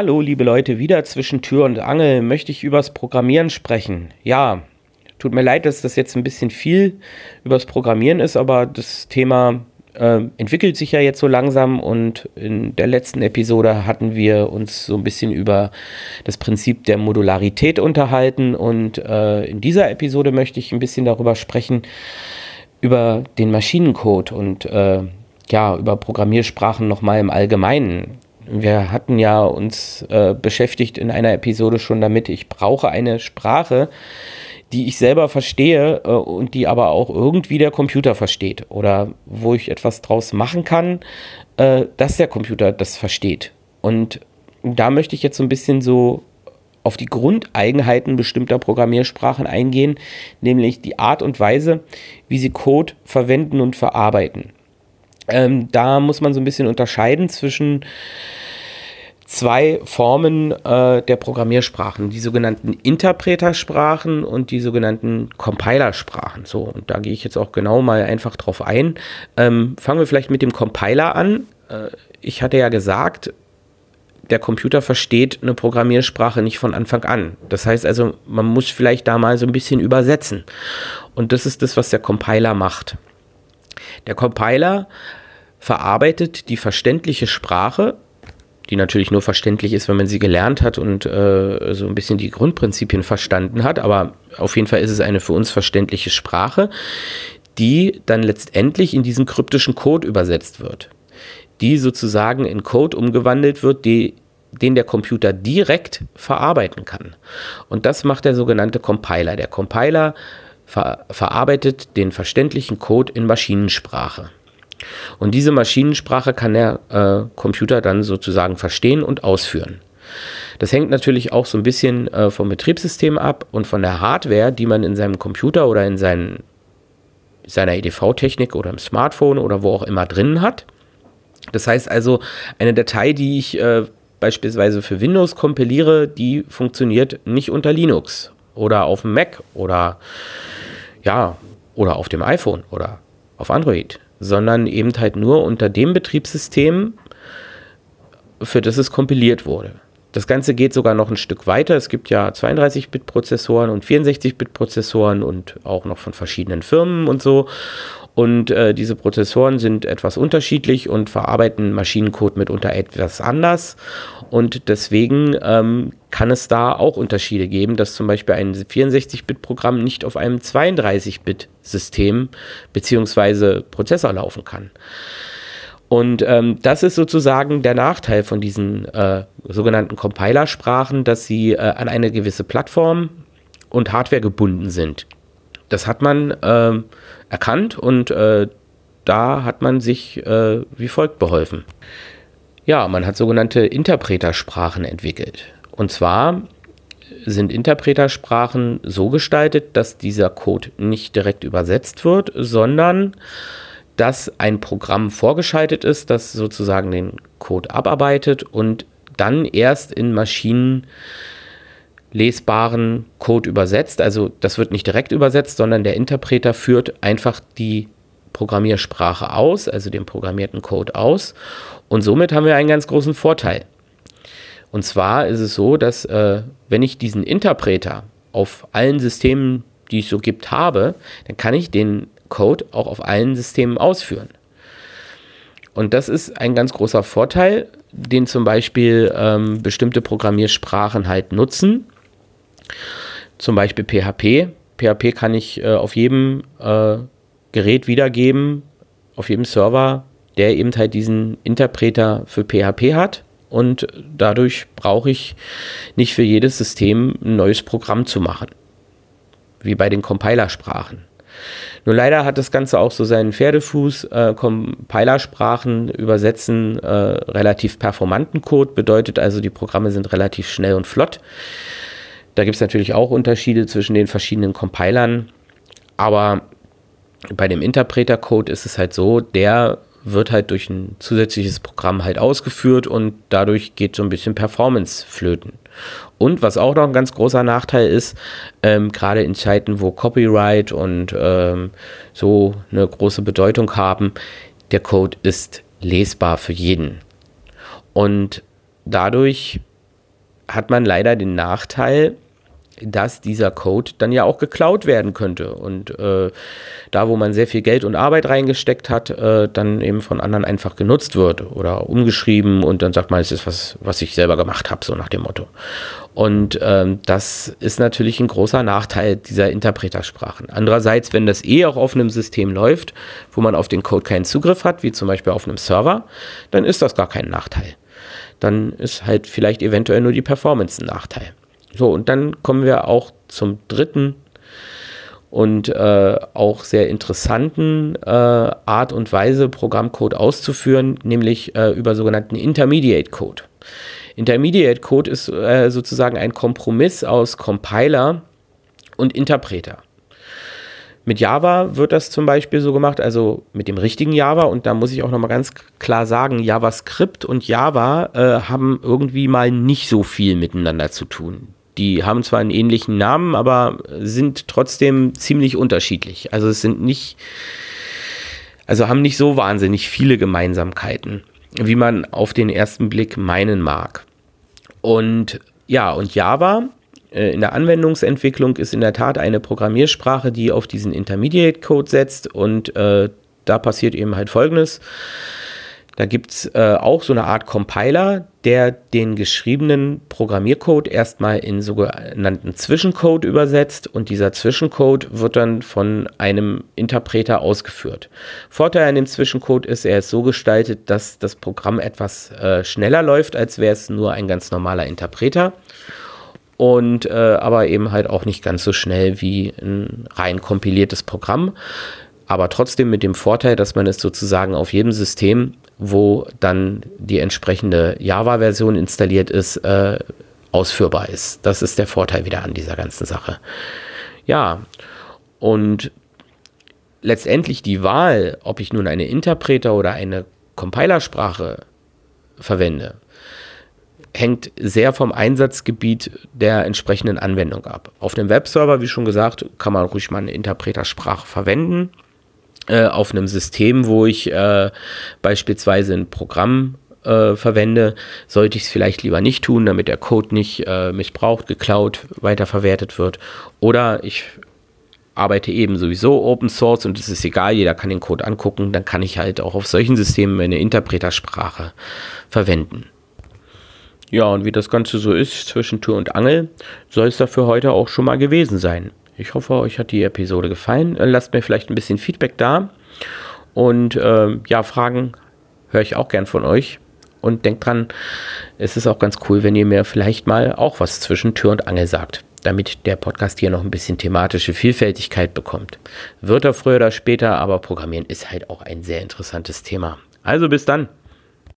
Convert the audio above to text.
Hallo, liebe Leute, wieder zwischen Tür und Angel möchte ich übers Programmieren sprechen. Ja, tut mir leid, dass das jetzt ein bisschen viel übers Programmieren ist, aber das Thema äh, entwickelt sich ja jetzt so langsam und in der letzten Episode hatten wir uns so ein bisschen über das Prinzip der Modularität unterhalten und äh, in dieser Episode möchte ich ein bisschen darüber sprechen, über den Maschinencode und äh, ja, über Programmiersprachen nochmal im Allgemeinen wir hatten ja uns äh, beschäftigt in einer Episode schon damit, ich brauche eine Sprache, die ich selber verstehe äh, und die aber auch irgendwie der Computer versteht oder wo ich etwas draus machen kann, äh, dass der Computer das versteht. Und da möchte ich jetzt so ein bisschen so auf die Grundeigenheiten bestimmter Programmiersprachen eingehen, nämlich die Art und Weise, wie sie Code verwenden und verarbeiten. Ähm, da muss man so ein bisschen unterscheiden zwischen zwei Formen äh, der Programmiersprachen, die sogenannten Interpretersprachen und die sogenannten Compilersprachen. So, und da gehe ich jetzt auch genau mal einfach drauf ein. Ähm, fangen wir vielleicht mit dem Compiler an. Äh, ich hatte ja gesagt, der Computer versteht eine Programmiersprache nicht von Anfang an. Das heißt also, man muss vielleicht da mal so ein bisschen übersetzen. Und das ist das, was der Compiler macht. Der Compiler verarbeitet die verständliche Sprache die natürlich nur verständlich ist, wenn man sie gelernt hat und äh, so ein bisschen die Grundprinzipien verstanden hat. Aber auf jeden Fall ist es eine für uns verständliche Sprache, die dann letztendlich in diesen kryptischen Code übersetzt wird. Die sozusagen in Code umgewandelt wird, die, den der Computer direkt verarbeiten kann. Und das macht der sogenannte Compiler. Der Compiler ver verarbeitet den verständlichen Code in Maschinensprache. Und diese Maschinensprache kann der äh, Computer dann sozusagen verstehen und ausführen. Das hängt natürlich auch so ein bisschen äh, vom Betriebssystem ab und von der Hardware, die man in seinem Computer oder in seinen, seiner EDV-Technik oder im Smartphone oder wo auch immer drin hat. Das heißt also, eine Datei, die ich äh, beispielsweise für Windows kompiliere, die funktioniert nicht unter Linux oder auf dem Mac oder ja, oder auf dem iPhone oder auf Android sondern eben halt nur unter dem Betriebssystem, für das es kompiliert wurde. Das Ganze geht sogar noch ein Stück weiter. Es gibt ja 32-Bit-Prozessoren und 64-Bit-Prozessoren und auch noch von verschiedenen Firmen und so. Und äh, diese Prozessoren sind etwas unterschiedlich und verarbeiten Maschinencode mitunter etwas anders. Und deswegen ähm, kann es da auch Unterschiede geben, dass zum Beispiel ein 64-Bit-Programm nicht auf einem 32-Bit-System bzw. Prozessor laufen kann. Und ähm, das ist sozusagen der Nachteil von diesen äh, sogenannten Compilersprachen, dass sie äh, an eine gewisse Plattform und Hardware gebunden sind. Das hat man äh, erkannt und äh, da hat man sich äh, wie folgt beholfen. Ja, man hat sogenannte Interpretersprachen entwickelt. Und zwar sind Interpretersprachen so gestaltet, dass dieser Code nicht direkt übersetzt wird, sondern dass ein Programm vorgeschaltet ist, das sozusagen den Code abarbeitet und dann erst in Maschinen lesbaren Code übersetzt. Also das wird nicht direkt übersetzt, sondern der Interpreter führt einfach die Programmiersprache aus, also den programmierten Code aus. Und somit haben wir einen ganz großen Vorteil. Und zwar ist es so, dass äh, wenn ich diesen Interpreter auf allen Systemen, die es so gibt, habe, dann kann ich den Code auch auf allen Systemen ausführen. Und das ist ein ganz großer Vorteil, den zum Beispiel ähm, bestimmte Programmiersprachen halt nutzen. Zum Beispiel PHP. PHP kann ich äh, auf jedem äh, Gerät wiedergeben, auf jedem Server, der eben halt diesen Interpreter für PHP hat. Und dadurch brauche ich nicht für jedes System ein neues Programm zu machen. Wie bei den Compilersprachen. Nur leider hat das Ganze auch so seinen Pferdefuß. Äh, Compilersprachen übersetzen äh, relativ performanten Code, bedeutet also, die Programme sind relativ schnell und flott. Da gibt es natürlich auch Unterschiede zwischen den verschiedenen Compilern, aber bei dem Interpreter-Code ist es halt so, der wird halt durch ein zusätzliches Programm halt ausgeführt und dadurch geht so ein bisschen Performance flöten. Und was auch noch ein ganz großer Nachteil ist, ähm, gerade in Zeiten, wo Copyright und ähm, so eine große Bedeutung haben, der Code ist lesbar für jeden. Und dadurch hat man leider den Nachteil, dass dieser Code dann ja auch geklaut werden könnte und äh, da, wo man sehr viel Geld und Arbeit reingesteckt hat, äh, dann eben von anderen einfach genutzt wird oder umgeschrieben und dann sagt man, es ist was, was ich selber gemacht habe, so nach dem Motto. Und ähm, das ist natürlich ein großer Nachteil dieser Interpretersprachen. Andererseits, wenn das eh auch auf einem System läuft, wo man auf den Code keinen Zugriff hat, wie zum Beispiel auf einem Server, dann ist das gar kein Nachteil. Dann ist halt vielleicht eventuell nur die Performance ein Nachteil. So, und dann kommen wir auch zum dritten und äh, auch sehr interessanten äh, Art und Weise, Programmcode auszuführen, nämlich äh, über sogenannten Intermediate Code. Intermediate Code ist äh, sozusagen ein Kompromiss aus Compiler und Interpreter. Mit Java wird das zum Beispiel so gemacht, also mit dem richtigen Java. Und da muss ich auch nochmal ganz klar sagen, JavaScript und Java äh, haben irgendwie mal nicht so viel miteinander zu tun. Die haben zwar einen ähnlichen Namen, aber sind trotzdem ziemlich unterschiedlich. Also es sind nicht, also haben nicht so wahnsinnig viele Gemeinsamkeiten, wie man auf den ersten Blick meinen mag. Und ja, und Java äh, in der Anwendungsentwicklung ist in der Tat eine Programmiersprache, die auf diesen Intermediate Code setzt und äh, da passiert eben halt Folgendes. Da gibt es äh, auch so eine Art Compiler, der den geschriebenen Programmiercode erstmal in sogenannten Zwischencode übersetzt und dieser Zwischencode wird dann von einem Interpreter ausgeführt. Vorteil an dem Zwischencode ist, er ist so gestaltet, dass das Programm etwas äh, schneller läuft, als wäre es nur ein ganz normaler Interpreter und äh, aber eben halt auch nicht ganz so schnell wie ein rein kompiliertes Programm aber trotzdem mit dem Vorteil, dass man es sozusagen auf jedem System, wo dann die entsprechende Java-Version installiert ist, äh, ausführbar ist. Das ist der Vorteil wieder an dieser ganzen Sache. Ja, und letztendlich die Wahl, ob ich nun eine Interpreter oder eine Compilersprache verwende, hängt sehr vom Einsatzgebiet der entsprechenden Anwendung ab. Auf dem Webserver, wie schon gesagt, kann man ruhig mal eine Interpretersprache verwenden. Äh, auf einem System, wo ich äh, beispielsweise ein Programm äh, verwende, sollte ich es vielleicht lieber nicht tun, damit der Code nicht äh, missbraucht, geklaut, weiterverwertet wird. Oder ich arbeite eben sowieso Open Source und es ist egal, jeder kann den Code angucken, dann kann ich halt auch auf solchen Systemen eine Interpretersprache verwenden. Ja, und wie das Ganze so ist zwischen Tür und Angel, soll es dafür heute auch schon mal gewesen sein. Ich hoffe, euch hat die Episode gefallen. Äh, lasst mir vielleicht ein bisschen Feedback da. Und äh, ja, Fragen höre ich auch gern von euch. Und denkt dran, es ist auch ganz cool, wenn ihr mir vielleicht mal auch was zwischen Tür und Angel sagt, damit der Podcast hier noch ein bisschen thematische Vielfältigkeit bekommt. Wird er früher oder später, aber Programmieren ist halt auch ein sehr interessantes Thema. Also bis dann.